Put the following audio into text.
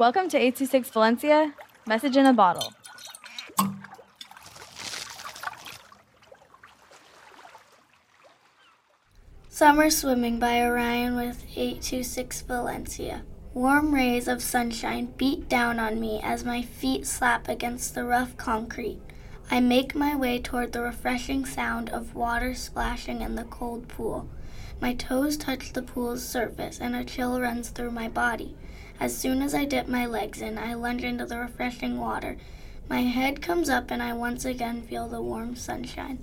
Welcome to 826 Valencia, message in a bottle. Summer Swimming by Orion with 826 Valencia. Warm rays of sunshine beat down on me as my feet slap against the rough concrete. I make my way toward the refreshing sound of water splashing in the cold pool. My toes touch the pool's surface and a chill runs through my body. As soon as I dip my legs in, I lunge into the refreshing water. My head comes up and I once again feel the warm sunshine.